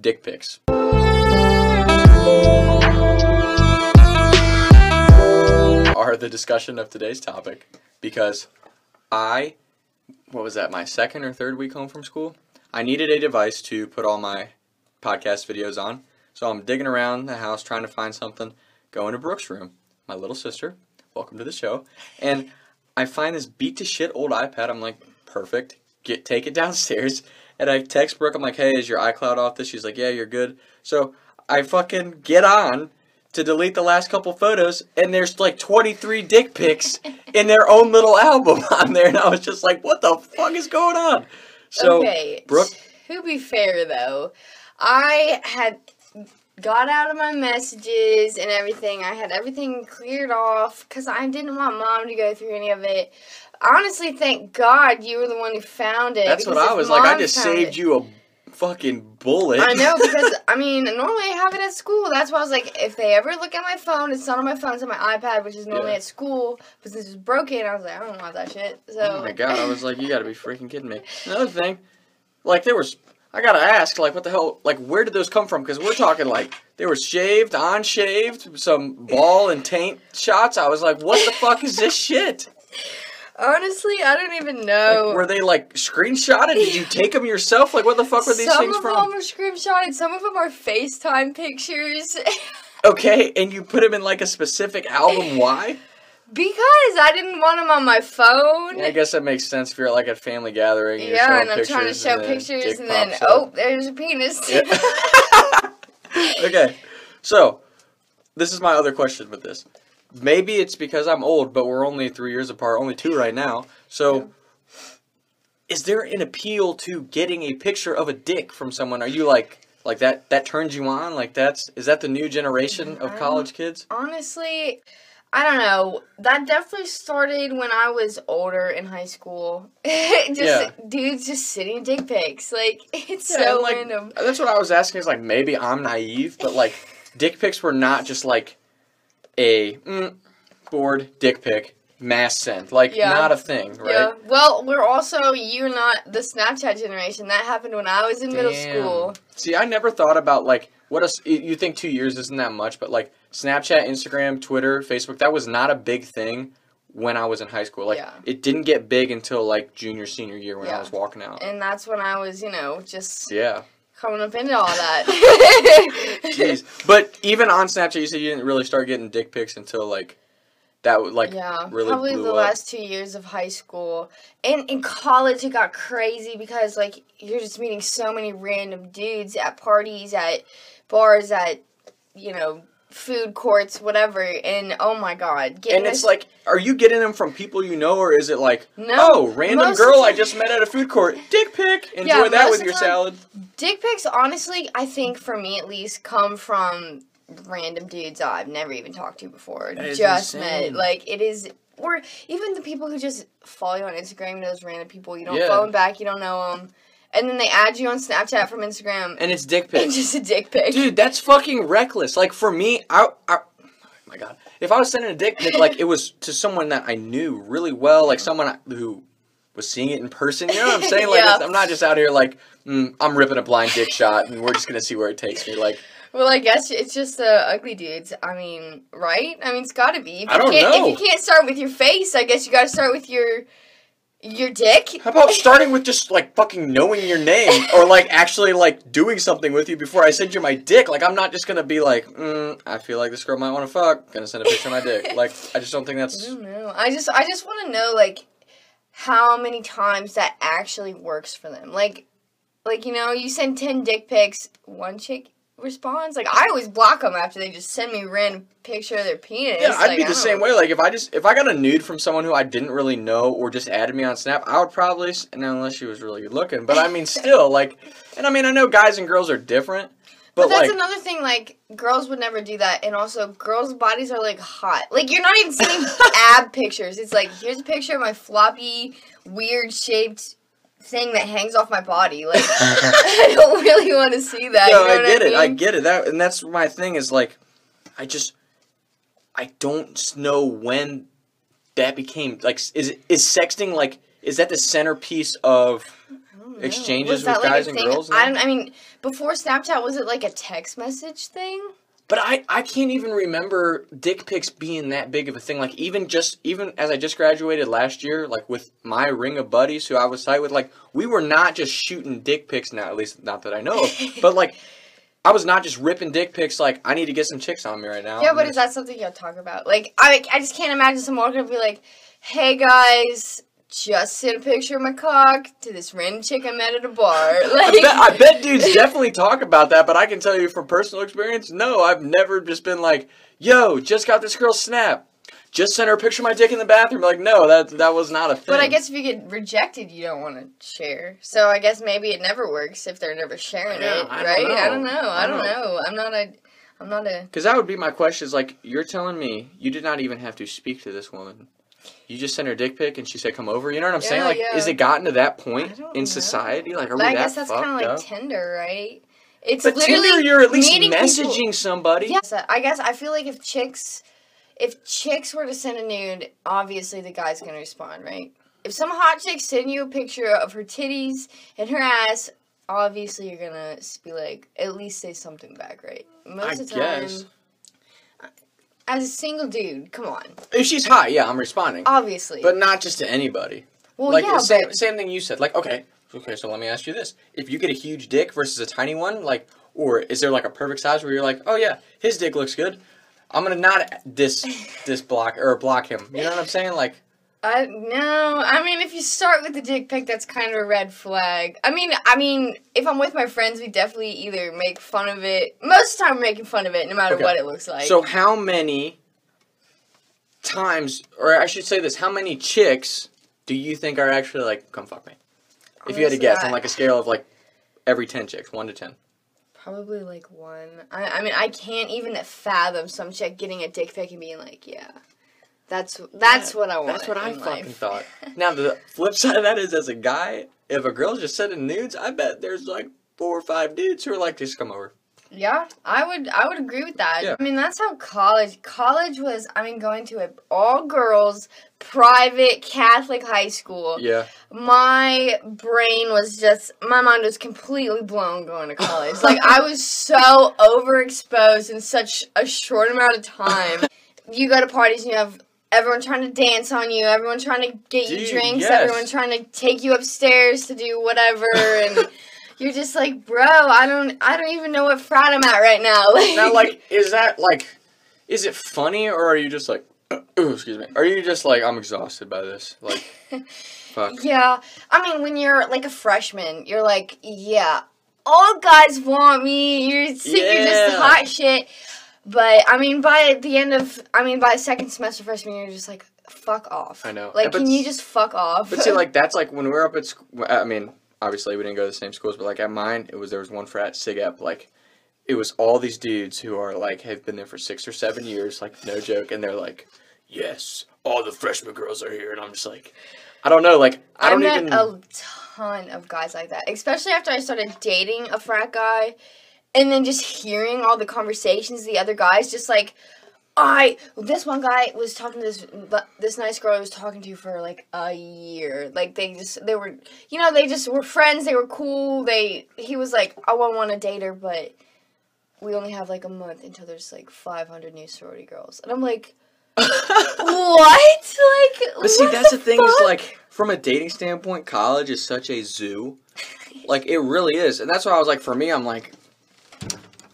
dick pics. Are the discussion of today's topic because I, what was that, my second or third week home from school? I needed a device to put all my podcast videos on. So I'm digging around the house trying to find something. Go into Brooke's room, my little sister. Welcome to the show. And I find this beat to shit old iPad. I'm like, perfect. Get take it downstairs. And I text Brooke. I'm like, hey, is your iCloud off this? She's like, yeah, you're good. So I fucking get on to delete the last couple photos, and there's like 23 dick pics in their own little album on there, and I was just like, what the fuck is going on? So, okay. Brooke, To be fair, though, I had got out of my messages and everything. I had everything cleared off because I didn't want mom to go through any of it. Honestly, thank God you were the one who found it. that's what I was like. I just saved it- you a fucking bullet. I know because I mean normally I have it at school. That's why I was like, if they ever look at my phone, it's not on my phone, it's on my iPad, which is normally Yeah. at school. But this it's broken, I was like, I don't want that shit. So Oh my god, I was like, you gotta be freaking kidding me. Another thing, like there was, I gotta ask, like what the hell, like where did those come from? Because we're talking like they were shaved, unshaved, some ball and taint shots. I was like, what the fuck is this shit? honestly, I don't even Like, know. were they like screenshotted? Did you take them yourself? Like what the fuck were these some things of from? them are screenshotted. Some of them are FaceTime pictures. Okay, and you put them in like a specific album. Why? because I didn't want them on my phone. I guess that makes sense if you're at like a family gathering. and Yeah, and I'm trying to show and then pictures, and then pops up. oh, there's a penis. okay, so this is my other question with this. Maybe it's because I'm old, but we're only three years apart, only two right now. So, is there an appeal to getting a picture of a dick from someone? Are you like, like that? That turns you on? Like that's is that the new generation of I college kids? Honestly, I don't know. That definitely started when I was older in high school. just Yeah. dudes just sitting dick pics. Like it's Yeah, so like, random. That's what I was asking. Is like maybe I'm naive, but like dick pics were not just like a mm, bored dick pic mass sent. Like Yeah. not a thing, right? Yeah. Well, we're also you're not the Snapchat generation. That happened when I was in middle Damn. school. See, I never thought about like what else. You think two years isn't that much, but like Snapchat, Instagram, Twitter, Facebook, that was not a big thing when I was in high school. Like Yeah. it didn't get big until like junior, senior year when I was walking out. And that's when I was, you know, just Yeah, coming up into all that. jeez. But even on Snapchat, you said you didn't really start getting dick pics until like that would like yeah, really probably blew the up. last two years of high school. And in college, it got crazy because like you're just meeting so many random dudes at parties, at bars, at you know food courts, whatever. And oh my god, And it's like, are you getting them from people you know, or is it like, No, oh, random girl I just met at a food court, dick pic, enjoy Yeah, that with your time- salad. dick pics. Honestly, I think for me at least, come from random dudes I've never even talked to before, just insane. met. Like it is. Or even the people who just follow you on Instagram, those random people you don't Yeah. phone back, you don't know them, and then they add you on Snapchat from Instagram, And it's dick and pics. just a dick pic. Dude, that's fucking reckless. Like for me, I, I oh my god, if I was sending a dick pic, like it was to someone that I knew really well, like someone who was seeing it in person. You know what I'm saying? Like Yeah. I'm not just out here like mm, I'm ripping a blind dick shot, and we're just gonna see where it takes me. Like Well, I guess it's just the ugly dudes. I mean, right? I mean, it's got to be. If I don't know. If you can't start with your face, I guess you got to start with your your dick. how about starting with just like fucking knowing your name, or like actually like doing something with you before I send you my dick? Like I'm not just gonna be like, mm, I feel like this girl might want to fuck, gonna send a picture of my dick. Like I just don't think that's. I don't know. I just I just want to know like how many times that actually works for them. Like like you know, you send 10 dick pics, one chick responds. Like I always block them after they just send me a random picture of their penis. Yeah, I'd Like, be the same way. Like if I just if I got a nude from someone who I didn't really know or just added me on Snap, I would probably and unless she was really good looking. But I mean, still like, and I mean, I know guys and girls are different, but, But, that's like, another thing, like, girls would never do that. And also, girls' bodies are, like, hot. Like, you're not even seeing ab pictures. It's like, here's a picture of my floppy, weird shaped thing that hangs off my body. Like, I don't really want to see that. no, you know I get it. I get it. That and that's my thing is like, I just, I don't know when that became like. Is is sexting like? Is that the centerpiece of I exchanges with like, guys and thing? girls I, don't, I mean, before Snapchat, was it like a text message thing? But I, I can't even remember dick pics being that big of a thing. Like even just even as I just graduated last year, like with my ring of buddies who I was tight with, like we were not just shooting dick pics now, at least not that I know of. but like I was not just ripping dick pics like I need to get some chicks on me right now. Yeah, but is that something you'll talk about? Like, I, I just can't imagine someone gonna be like, "Hey guys, just sent a picture of my cock to this random chick I met at a bar." Like, I bet, I bet dudes definitely talk about that, but I can tell you from personal experience, no, I've never just been like, "Yo, just got this girl snap." Just sent her a picture of my dick in the bathroom. Like, no, that that was not a thing. But I guess if you get rejected, you don't want to share. So I guess maybe it never works if they're never sharing Yeah, it, I don't right? I don't know. I, I don't don't know. I'm not a. I'm not a. Because that would be my question. Is like you're telling me you did not even have to speak to this woman. You just sent her dick pic and she said come over. You know what I'm saying? Like, yeah. is it gotten to that point in know. society? Like, are But we I that guess that's kind of like up? Tinder, right? It's but literally Tinder, you're at least messaging people- somebody. Yes, uh, I guess I feel like if chicks, if chicks were to send a nude, obviously the guy's gonna respond, right? If some hot chick send you a picture of her titties and her ass, obviously you're gonna be like, at least say something back, right? Most I of the time, guess. As a single dude, come on, If she's hot, yeah, I'm responding. obviously. but not just to anybody. well, like yeah, same, but same thing you said. Like, okay, okay, so let me ask you this: If you get a huge dick versus a tiny one, like, or is there like a perfect size where you're like, oh yeah, his dick looks good. I'm gonna not dis dis block or block him. You know what I'm saying? Like, I no. I mean, if you start with the dick pic, that's kind of a red flag. I mean, I mean, if I'm with my friends, we definitely either make fun of it. Most of the time, we're making fun of it, no matter Okay. what it looks like. so how many times, or I should say this, how many chicks do you think are actually like, come fuck me? If you had to guess I- on like a scale of like every ten chicks, one to ten. Probably like one. I, I mean, I can't even fathom some chick getting a dick pic and being like, "Yeah, that's that's Yeah, what I want." That's what I in fucking life. thought. Now the flip side of that is, as a guy, if a girl's just sending nudes, I bet there's like four or five dudes who are like, just come over. Yeah, I would I would agree with that. Yeah. I mean, that's how college college was. I mean, going to a all girls private Catholic high school. Yeah. My brain was just my mind was completely blown going to college. like I was so overexposed in such a short amount of time. you go to parties and you have everyone trying to dance on you, everyone trying to get you Dude, drinks, yes. everyone trying to take you upstairs to do whatever and you're just like, "Bro, I don't I don't even know what frat I'm at right now." Now, like, is that like, is it funny or are you just like, ooh, excuse me, are you just like, I'm exhausted by this? Like, fuck. Yeah, I mean, when you're like a freshman, you're like, yeah, all guys want me. You're think you're just hot shit. But I mean, by the end of, I mean, by second semester freshman, year, you're just like, fuck off. I know. Like, but can you just fuck off? But see, like, that's like when we were up at school. I mean, obviously we didn't go to the same schools, but like at mine, it was there was one frat, SIGEP, like. It was all these dudes who are like have been there for six or seven years, like no joke, and they're like, "Yes, all the freshman girls are here," and I'm just like, I don't know, like I I don't met even. a ton of guys like that, especially after I started dating a frat guy, and then just hearing all the conversations the other guys just like. I this one guy was talking to this this nice girl I was talking to for like a year. Like they just they were you know they just were friends. They were cool. They he was like I won't want to date her, but we only have like a month until there's like 500 new sorority girls, and I'm like, what? Like, But see, that's the, thing is like from a dating standpoint, college is such a zoo. Like it really is, and that's why I was like, for me, I'm like,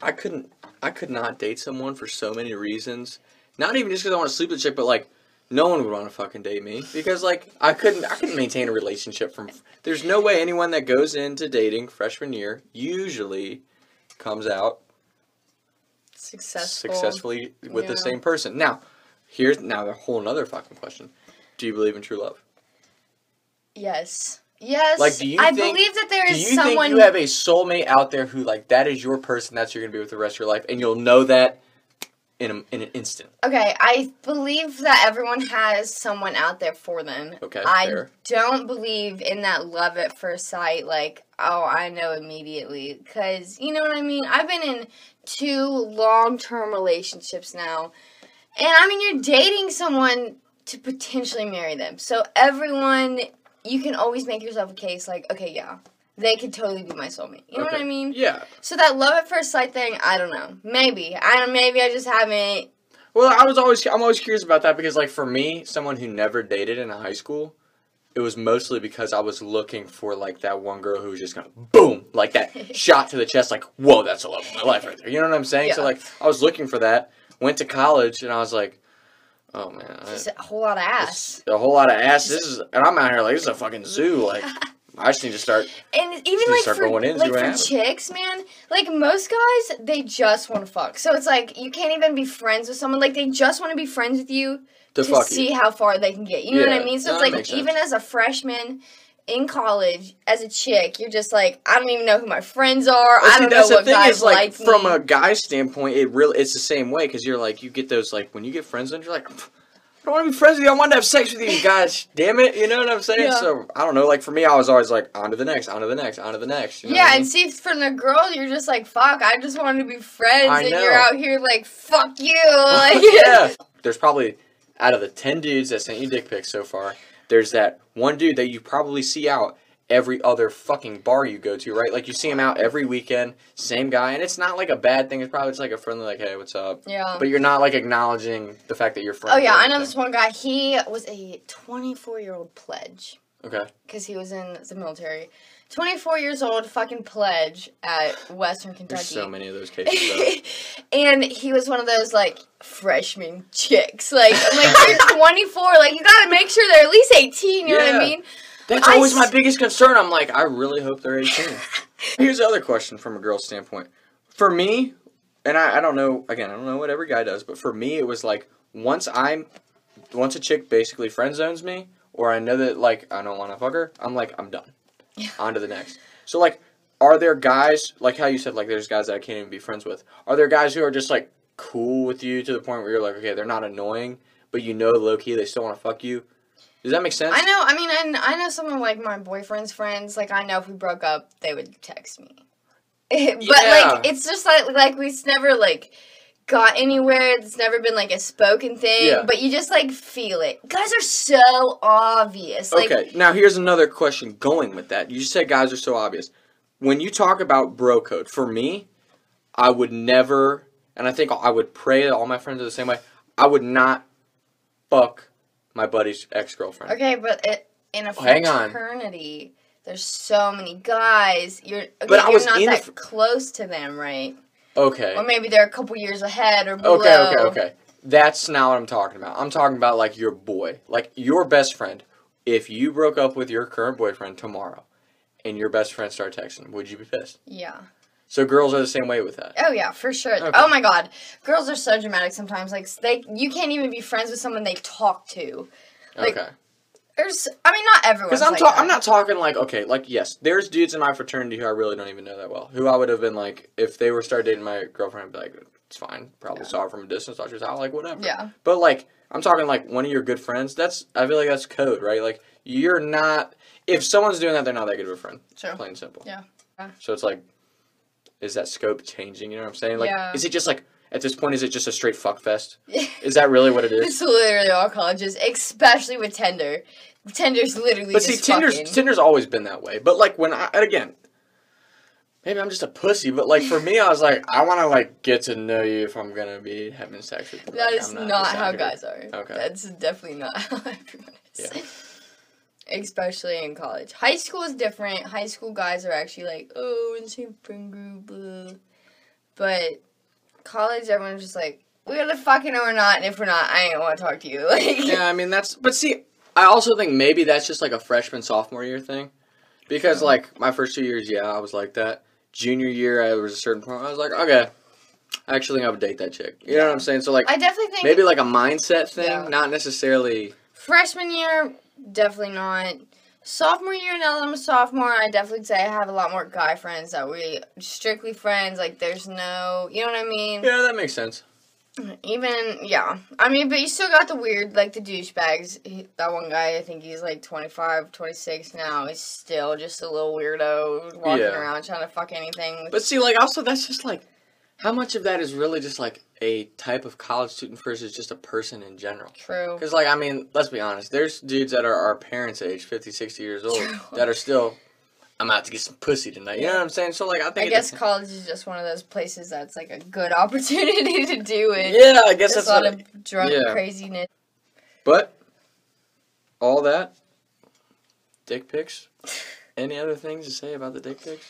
I couldn't, I could not date someone for so many reasons. Not even just because I want to sleep with a chick, but like, no one would want to fucking date me because like I couldn't, I couldn't maintain a relationship from. There's no way anyone that goes into dating freshman year usually comes out successful. successfully with the same person. Now, here's now a whole another fucking question: Do you believe in true love? Yes. Yes. Like, do you I think- believe that there Do you someone. think you have a soulmate out there who like that is your person that's you're gonna be with the rest of your life, and you'll know that in a, in an instant? okay, I believe that everyone has someone out there for them. Okay, I fair. don't believe in that love at first sight. Like, oh, I know immediately. Because, you know what I mean? I've been in two long term relationships now. And I mean, you're dating someone to potentially marry them. So, everyone, you can always make yourself a case like, okay, yeah, they could totally be my soulmate. You know what I mean? Yeah. So that love at first sight thing, I don't know. Maybe I don't. Maybe I just haven't. Well, I was always I'm always curious about that because like for me, someone who never dated in high school, it was mostly because I was looking for like that one girl who was just gonna boom like that shot to the chest like whoa that's the love of my life right there. You know what I'm saying? So like I was looking for that. Went to college and I was like, oh man, I- a whole lot of ass. a whole lot of ass. This is and I'm out here like this is a fucking zoo. Like I just need to start. And even like start for going in, see like for chicks, man, like most guys, they just want to fuck. So it's like you can't even be friends with someone. Like they just want to be friends with you To to see you. how far they can get. You know what I mean? So it's like even as a freshman in college, as a chick, you're just like I don't even know who my friends are. Well, I don't know what the thing guys is like from me. a guy's standpoint, it really it's the same way because you're like you get those like when you get friends and you're like. I don't want to be friends with you. I want to have sex with you, guys. Damn it, you know what I'm saying? Yeah. So I don't know. Like for me, I was always like on to the next, on to the next, on to the next. You know yeah, what I and mean? see, from the girl, you're just like, fuck, I just wanted to be friends, I and know. you're out here like, fuck you. Like, yeah. There's probably out of the ten dudes that sent you dick pics so far, there's that one dude that you probably see out every other fucking bar you go to, right? Like you see him out every weekend, same guy, and it's not like a bad thing. It's probably just like a friendly, like, hey, what's up? yeah. But you're not like acknowledging the fact that you're friends. Oh yeah, I know this one guy. He was a 24 year old pledge Okay. because he was in the military. 24 years old, fucking pledge at Western Kentucky. There's so many of those cases. and he was one of those like freshman chicks. Like, I'm like you're 24. Like you gotta make sure they're at least 18. You know what I mean? That's I always my biggest concern. I'm like, I really hope they're 18. Here's the other question from a girl's standpoint. For me, and I, I don't know, again, I don't know what every guy does, but for me, it was like, once I'm, once a chick basically friend zones me, or I know that, like, I don't want to fuck her, I'm like, I'm done. Yeah. On to the next. So, like, are there guys, like how you said, like, there's guys that I can't even be friends with. Are there guys who are just, like, cool with you to the point where you're like, okay, they're not annoying, but you know low key they still want to fuck you? Does that make sense? I know. I mean, I, I know some of like my boyfriend's friends. Like, I know if we broke up, they would text me. but Yeah. like, it's just like like we've never like got anywhere. It's never been like a spoken thing. Yeah. But you just like feel it. Guys are so obvious. Like, okay, now here's another question going with that. You just said guys are so obvious. When you talk about bro code, for me, I would never, and I think I would pray that all my friends are the same way. I would not fuck my buddy's ex girlfriend. Okay, but it, in a Oh, fraternity, there's so many guys. You're okay, But I you're was not the that close to them, right? Okay. Or maybe they're a couple years ahead or below. Okay, okay, okay. That's not what I'm talking about. I'm talking about like your boy, like your best friend. If you broke up with your current boyfriend tomorrow, and your best friend started texting, would you be pissed? Yeah. So girls are the same way with that. Oh yeah, for sure. Okay. Oh my god, girls are so dramatic sometimes. Like they, you can't even be friends with someone they talk to. Like, okay. There's, I mean, not everyone. Because I'm like ta- I'm not talking like okay, like yes, there's dudes in my fraternity who I really don't even know that well. Who I would have been like if they were started dating my girlfriend, I'd be like, it's fine. Probably saw her from a distance, thought she was out, like whatever. Yeah. But like I'm talking like one of your good friends. That's I feel like that's code, right? Like you're not. If someone's doing that, they're not that good of a friend. Sure. Plain and simple. Yeah. Yeah. So it's like, is that scope changing? You know what I'm saying? Like, Yeah. is it just like at this point, is it just a straight fuck fest? Is that really what it is? It's literally all colleges, especially with Tinder. Tinder's literally But see, Tinder's fucking. Tinder's always been that way. But like when I again, maybe I'm just a pussy. But like for me, I was like, I want to like get to know you if I'm gonna be having sex with you. That Like, is not, just how guys are. Okay. That's definitely not how everyone is. Yeah. Especially in college. High school is different. High school guys are actually like, oh, in same friend group. Blah. But college, everyone's just like, we're either fucking or we're not, and if we're not, I ain't want to talk to you. Like, Yeah, I mean that's. But see, I also think maybe that's just like a freshman sophomore year thing, because like my first two years, yeah, I was like that. Junior year, I was a certain point. I was like, okay, I actually think I would date that chick. You know what I'm saying? So like I definitely think maybe like a mindset thing, Yeah. not necessarily. freshman year, definitely not. Sophomore year, now that I'm a sophomore, I definitely say I have a lot more guy friends that we strictly friends. Like, there's no, you know what I mean? Yeah, that makes sense. Even yeah, I mean, but you still got the weird, like the douchebags. He, that one guy, I think he's like 25, 26 now. He's still just a little weirdo walking Yeah. around trying to fuck anything. But see, like, also that's just like, how much of that is really just like a type of college student versus just a person in general? True. Because, like, I mean, let's be honest. There's dudes that are our parents' age, 50, 60 years old, True. that are still I'm out to get some pussy tonight. You know what I'm saying? So like, I think I guess college is just one of those places that's like a good opportunity to do it. Yeah, I guess There's that's a lot of drunk yeah. craziness. But all that, dick pics. Any other things to say about the dick pics?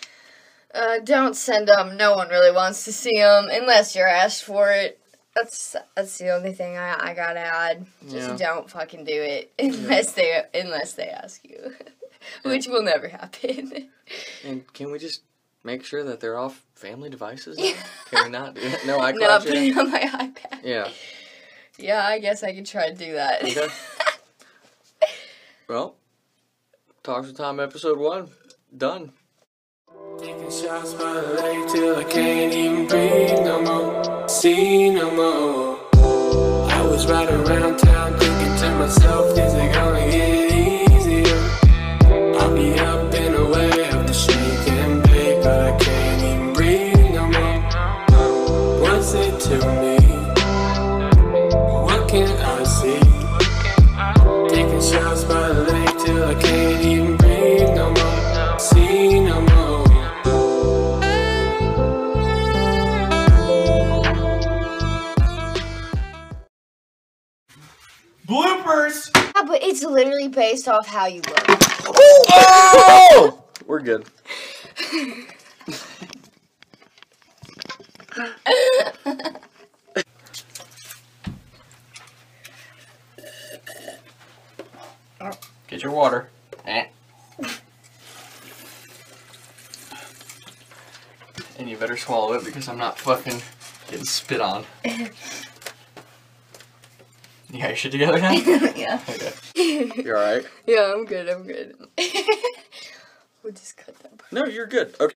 Uh, don't send them. No one really wants to see them unless you're asked for it. That's that's the only thing I, I gotta add. Just Yeah. don't fucking do it unless they unless they ask you, which will never happen. And can we just make sure that they're off family devices? Can we not? Do that? No iCloud. no, share? put it on my iPad. Yeah. Yeah, I guess I could try to do that. Okay. Well, Talks with Tom episode one done. Shots the lake till I can't even breathe no more. See no more. I was riding around town thinking to myself, is it gonna off how you look. Oh! We're good. Get your water. Eh. And you better swallow it because I'm not fucking getting spit on. You got your shit together now? yeah. Okay. You alright? Yeah, I'm good. I'm good. we'll just cut that. part. No, you're good. Okay.